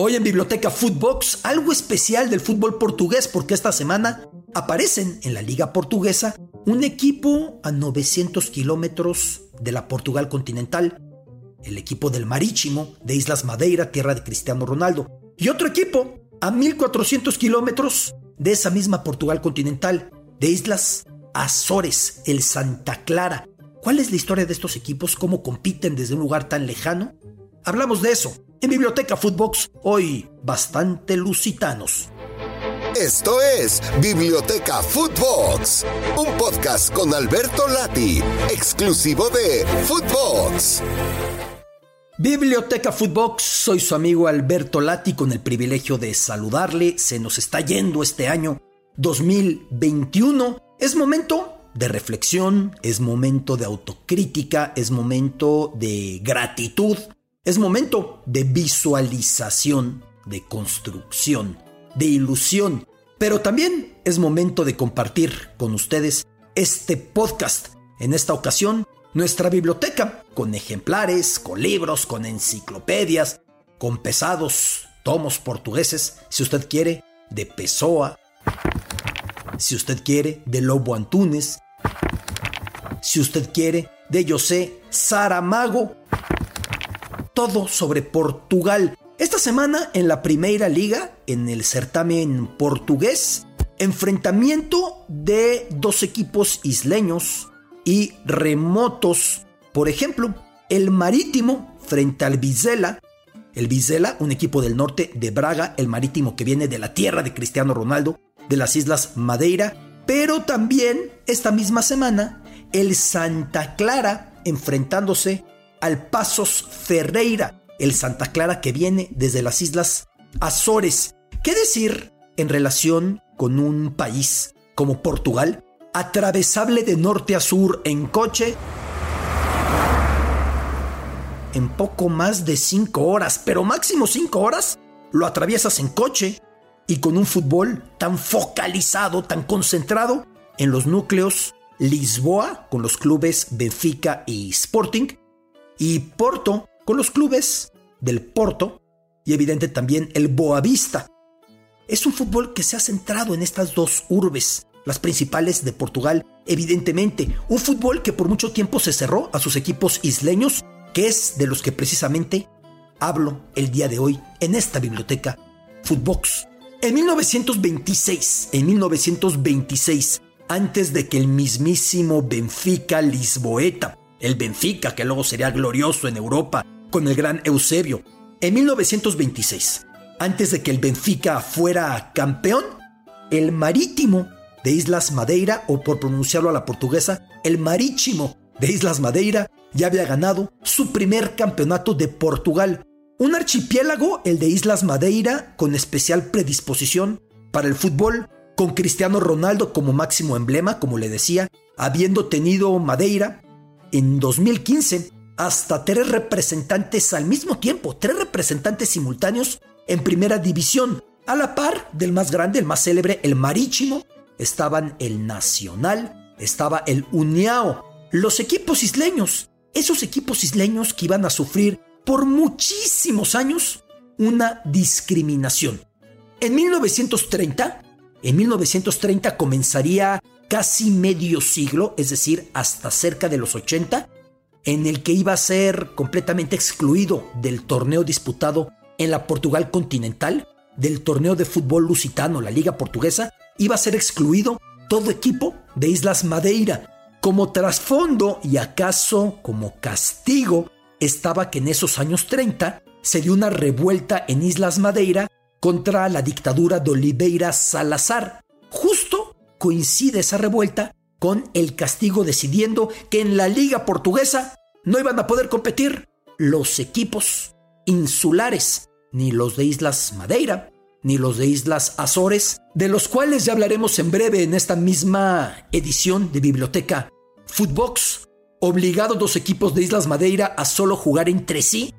Hoy en Biblioteca Footbox, algo especial del fútbol portugués porque esta semana aparecen en la Liga Portuguesa un equipo a 900 kilómetros de la Portugal continental, el equipo del Marítimo de Islas Madeira, tierra de Cristiano Ronaldo, y otro equipo a 1400 kilómetros de esa misma Portugal continental, de Islas Azores, el Santa Clara. ¿Cuál es la historia de estos equipos? ¿Cómo compiten desde un lugar tan lejano? Hablamos de eso en Biblioteca Footbox, hoy bastante lusitanos. Esto es Biblioteca Footbox, un podcast con Alberto Lati, exclusivo de Footbox. Biblioteca Footbox, soy su amigo Alberto Lati con el privilegio de saludarle. Se nos está yendo este año 2021. Es momento de reflexión, es momento de autocrítica, es momento de gratitud es momento de visualización, de construcción, de ilusión, pero también es momento de compartir con ustedes este podcast. En esta ocasión, nuestra biblioteca, con ejemplares, con libros, con enciclopedias, con pesados tomos portugueses, si usted quiere, de Pessoa, si usted quiere, de Lobo Antunes, si usted quiere, de José Saramago, todo sobre Portugal. Esta semana en la Primera Liga, en el certamen portugués, enfrentamiento de dos equipos isleños y remotos. Por ejemplo, el Marítimo frente al Vizela. El Vizela, un equipo del norte de Braga, el Marítimo que viene de la tierra de Cristiano Ronaldo, de las Islas Madeira. Pero también esta misma semana, el Santa Clara enfrentándose al Pasos Ferreira, el Santa Clara que viene desde las Islas Azores. ¿Qué decir en relación con un país como Portugal, atravesable de norte a sur en coche? En poco más de 5 horas, pero máximo 5 horas, lo atraviesas en coche y con un fútbol tan focalizado, tan concentrado en los núcleos Lisboa, con los clubes Benfica y Sporting, y Porto con los clubes del Porto y evidente también el Boavista. Es un fútbol que se ha centrado en estas dos urbes, las principales de Portugal, evidentemente. Un fútbol que por mucho tiempo se cerró a sus equipos isleños, que es de los que precisamente hablo el día de hoy en esta biblioteca Footbox. En 1926, en 1926, antes de que el mismísimo Benfica Lisboeta el Benfica, que luego sería glorioso en Europa, con el gran Eusebio. En 1926, antes de que el Benfica fuera campeón, el Marítimo de Islas Madeira, o por pronunciarlo a la portuguesa, el Marítimo de Islas Madeira, ya había ganado su primer campeonato de Portugal. Un archipiélago, el de Islas Madeira, con especial predisposición para el fútbol, con Cristiano Ronaldo como máximo emblema, como le decía, habiendo tenido Madeira en 2015 hasta tres representantes al mismo tiempo, tres representantes simultáneos en primera división. A la par del más grande, el más célebre, el Marítimo, estaban el Nacional, estaba el Uniao, los equipos isleños, esos equipos isleños que iban a sufrir por muchísimos años una discriminación. En 1930, en 1930 comenzaría casi medio siglo, es decir, hasta cerca de los 80, en el que iba a ser completamente excluido del torneo disputado en la Portugal continental, del torneo de fútbol lusitano, la liga portuguesa, iba a ser excluido todo equipo de Islas Madeira. Como trasfondo y acaso como castigo, estaba que en esos años 30 se dio una revuelta en Islas Madeira contra la dictadura de Oliveira Salazar, justo coincide esa revuelta con el castigo decidiendo que en la liga portuguesa no iban a poder competir los equipos insulares, ni los de Islas Madeira, ni los de Islas Azores, de los cuales ya hablaremos en breve en esta misma edición de Biblioteca Footbox, obligados los equipos de Islas Madeira a solo jugar entre sí,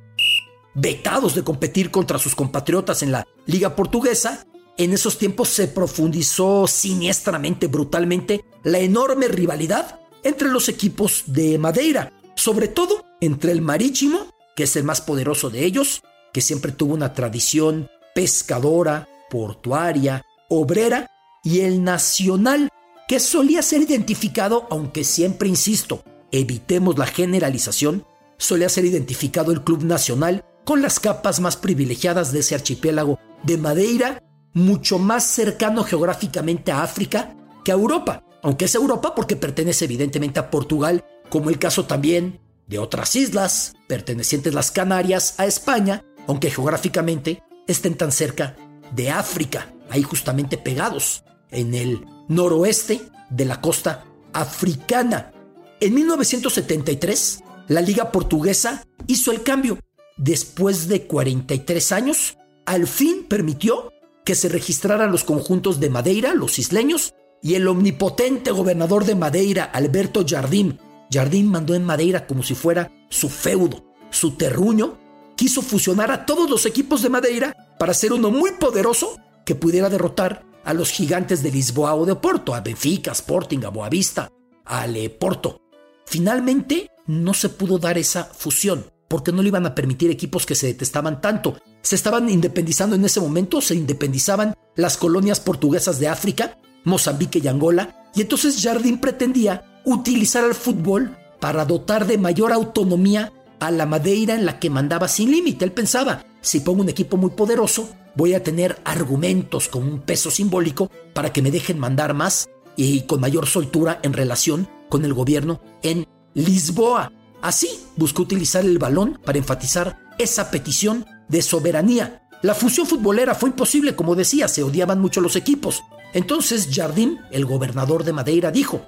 vetados de competir contra sus compatriotas en la liga portuguesa, en esos tiempos se profundizó siniestramente, brutalmente, la enorme rivalidad entre los equipos de Madeira, sobre todo entre el Marítimo, que es el más poderoso de ellos, que siempre tuvo una tradición pescadora, portuaria, obrera, y el Nacional, que solía ser identificado, aunque siempre insisto, evitemos la generalización, solía ser identificado el Club Nacional con las capas más privilegiadas de ese archipiélago de Madeira, mucho más cercano geográficamente a África que a Europa, aunque es Europa porque pertenece evidentemente a Portugal, como el caso también de otras islas pertenecientes las Canarias a España, aunque geográficamente estén tan cerca de África, ahí justamente pegados en el noroeste de la costa africana. En 1973, la Liga Portuguesa hizo el cambio. Después de 43 años, al fin permitió que se registraran los conjuntos de Madeira, los isleños, y el omnipotente gobernador de Madeira, Alberto Jardim. Jardim mandó en Madeira como si fuera su feudo, su terruño. Quiso fusionar a todos los equipos de Madeira para ser uno muy poderoso que pudiera derrotar a los gigantes de Lisboa o de Porto, a Benfica, Sporting, a Boavista, a Porto. Finalmente no se pudo dar esa fusión porque no le iban a permitir equipos que se detestaban tanto. Se estaban independizando en ese momento, se independizaban las colonias portuguesas de África, Mozambique y Angola, y entonces Jardín pretendía utilizar al fútbol para dotar de mayor autonomía a la Madeira en la que mandaba sin límite. Él pensaba, si pongo un equipo muy poderoso, voy a tener argumentos con un peso simbólico para que me dejen mandar más y con mayor soltura en relación con el gobierno en Lisboa. Así buscó utilizar el balón para enfatizar esa petición de soberanía. La fusión futbolera fue imposible, como decía, se odiaban mucho los equipos. Entonces Jardín, el gobernador de Madeira, dijo,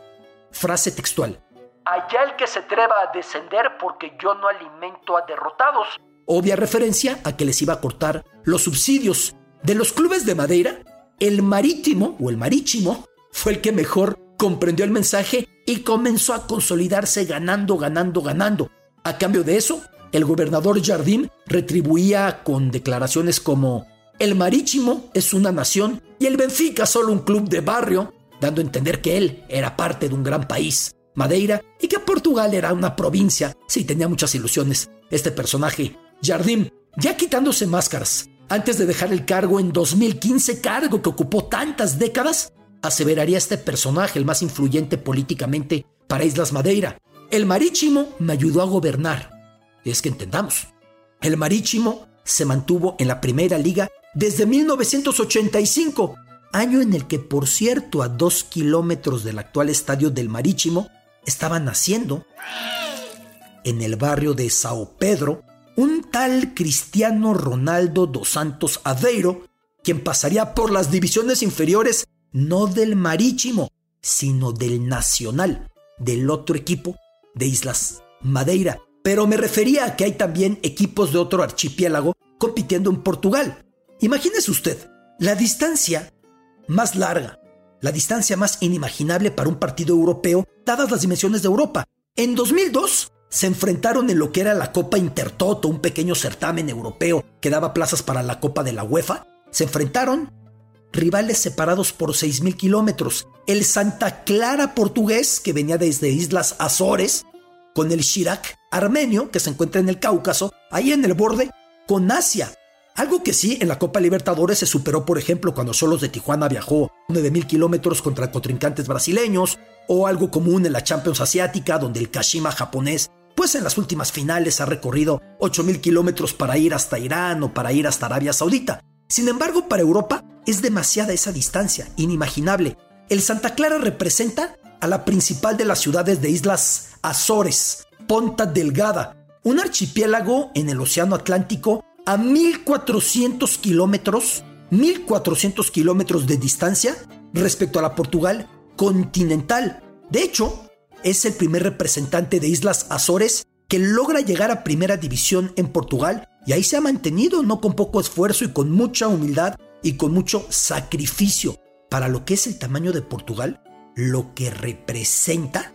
frase textual, Allá el que se atreva a descender porque yo no alimento a derrotados obvia referencia a que les iba a cortar los subsidios. De los clubes de Madeira, el marítimo o el marítimo fue el que mejor comprendió el mensaje y comenzó a consolidarse ganando, ganando, ganando. A cambio de eso, el gobernador Jardín retribuía con declaraciones como el marítimo es una nación y el Benfica solo un club de barrio, dando a entender que él era parte de un gran país, Madeira, y que Portugal era una provincia. Sí, tenía muchas ilusiones. Este personaje Jardim, ya quitándose máscaras, antes de dejar el cargo en 2015, cargo que ocupó tantas décadas, aseveraría este personaje, el más influyente políticamente para Islas Madeira. El marítimo me ayudó a gobernar. Es que entendamos, el marítimo se mantuvo en la primera liga desde 1985, año en el que, por cierto, a dos kilómetros del actual estadio del marítimo, estaba naciendo en el barrio de Sao Pedro, un tal Cristiano Ronaldo dos Santos Aveiro, quien pasaría por las divisiones inferiores no del Marítimo, sino del Nacional, del otro equipo de Islas Madeira. Pero me refería a que hay también equipos de otro archipiélago compitiendo en Portugal. Imagínese usted, la distancia más larga, la distancia más inimaginable para un partido europeo, dadas las dimensiones de Europa. En 2002, se enfrentaron en lo que era la Copa Intertoto, un pequeño certamen europeo que daba plazas para la Copa de la UEFA. Se enfrentaron rivales separados por 6.000 kilómetros. El Santa Clara portugués, que venía desde Islas Azores, con el Shirak armenio, que se encuentra en el Cáucaso, ahí en el borde, con Asia. Algo que sí, en la Copa Libertadores se superó, por ejemplo, cuando Solos de Tijuana viajó 9.000 kilómetros contra contrincantes brasileños, o algo común en la Champions Asiática, donde el Kashima japonés pues en las últimas finales ha recorrido 8.000 kilómetros para ir hasta Irán o para ir hasta Arabia Saudita. Sin embargo, para Europa es demasiada esa distancia, inimaginable. El Santa Clara representa a la principal de las ciudades de Islas Azores, Ponta Delgada, un archipiélago en el Océano Atlántico a 1.400 kilómetros, 1.400 kilómetros de distancia respecto a la Portugal continental. De hecho, es el primer representante de Islas Azores que logra llegar a primera división en Portugal y ahí se ha mantenido no con poco esfuerzo y con mucha humildad y con mucho sacrificio para lo que es el tamaño de Portugal, lo que representa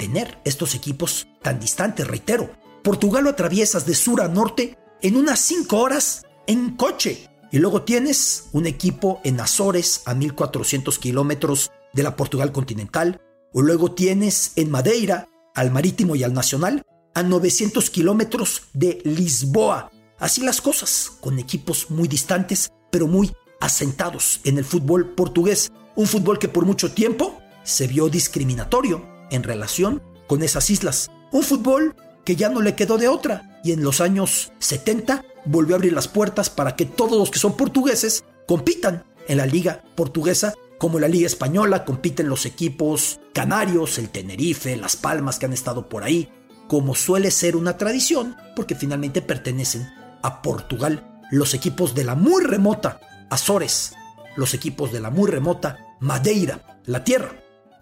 tener estos equipos tan distantes, reitero. Portugal lo atraviesas de sur a norte en unas 5 horas en coche y luego tienes un equipo en Azores a 1400 kilómetros de la Portugal continental, o luego tienes en Madeira al marítimo y al nacional a 900 kilómetros de Lisboa. Así las cosas, con equipos muy distantes, pero muy asentados en el fútbol portugués, un fútbol que por mucho tiempo se vio discriminatorio en relación con esas islas, un fútbol que ya no le quedó de otra y en los años 70 volvió a abrir las puertas para que todos los que son portugueses compitan en la liga portuguesa como en la liga española compiten los equipos canarios, el Tenerife, las Palmas que han estado por ahí, como suele ser una tradición porque finalmente pertenecen a Portugal. Los equipos de la muy remota Azores, los equipos de la muy remota Madeira, la tierra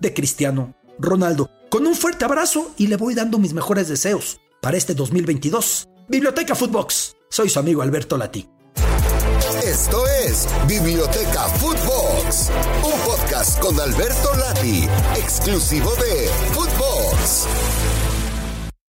de Cristiano Ronaldo. Con un fuerte abrazo y le voy dando mis mejores deseos para este 2022. Biblioteca Footbox. Soy su amigo Alberto Lati. Esto es Biblioteca Footbox, un podcast con Alberto Lati, exclusivo de Footbox.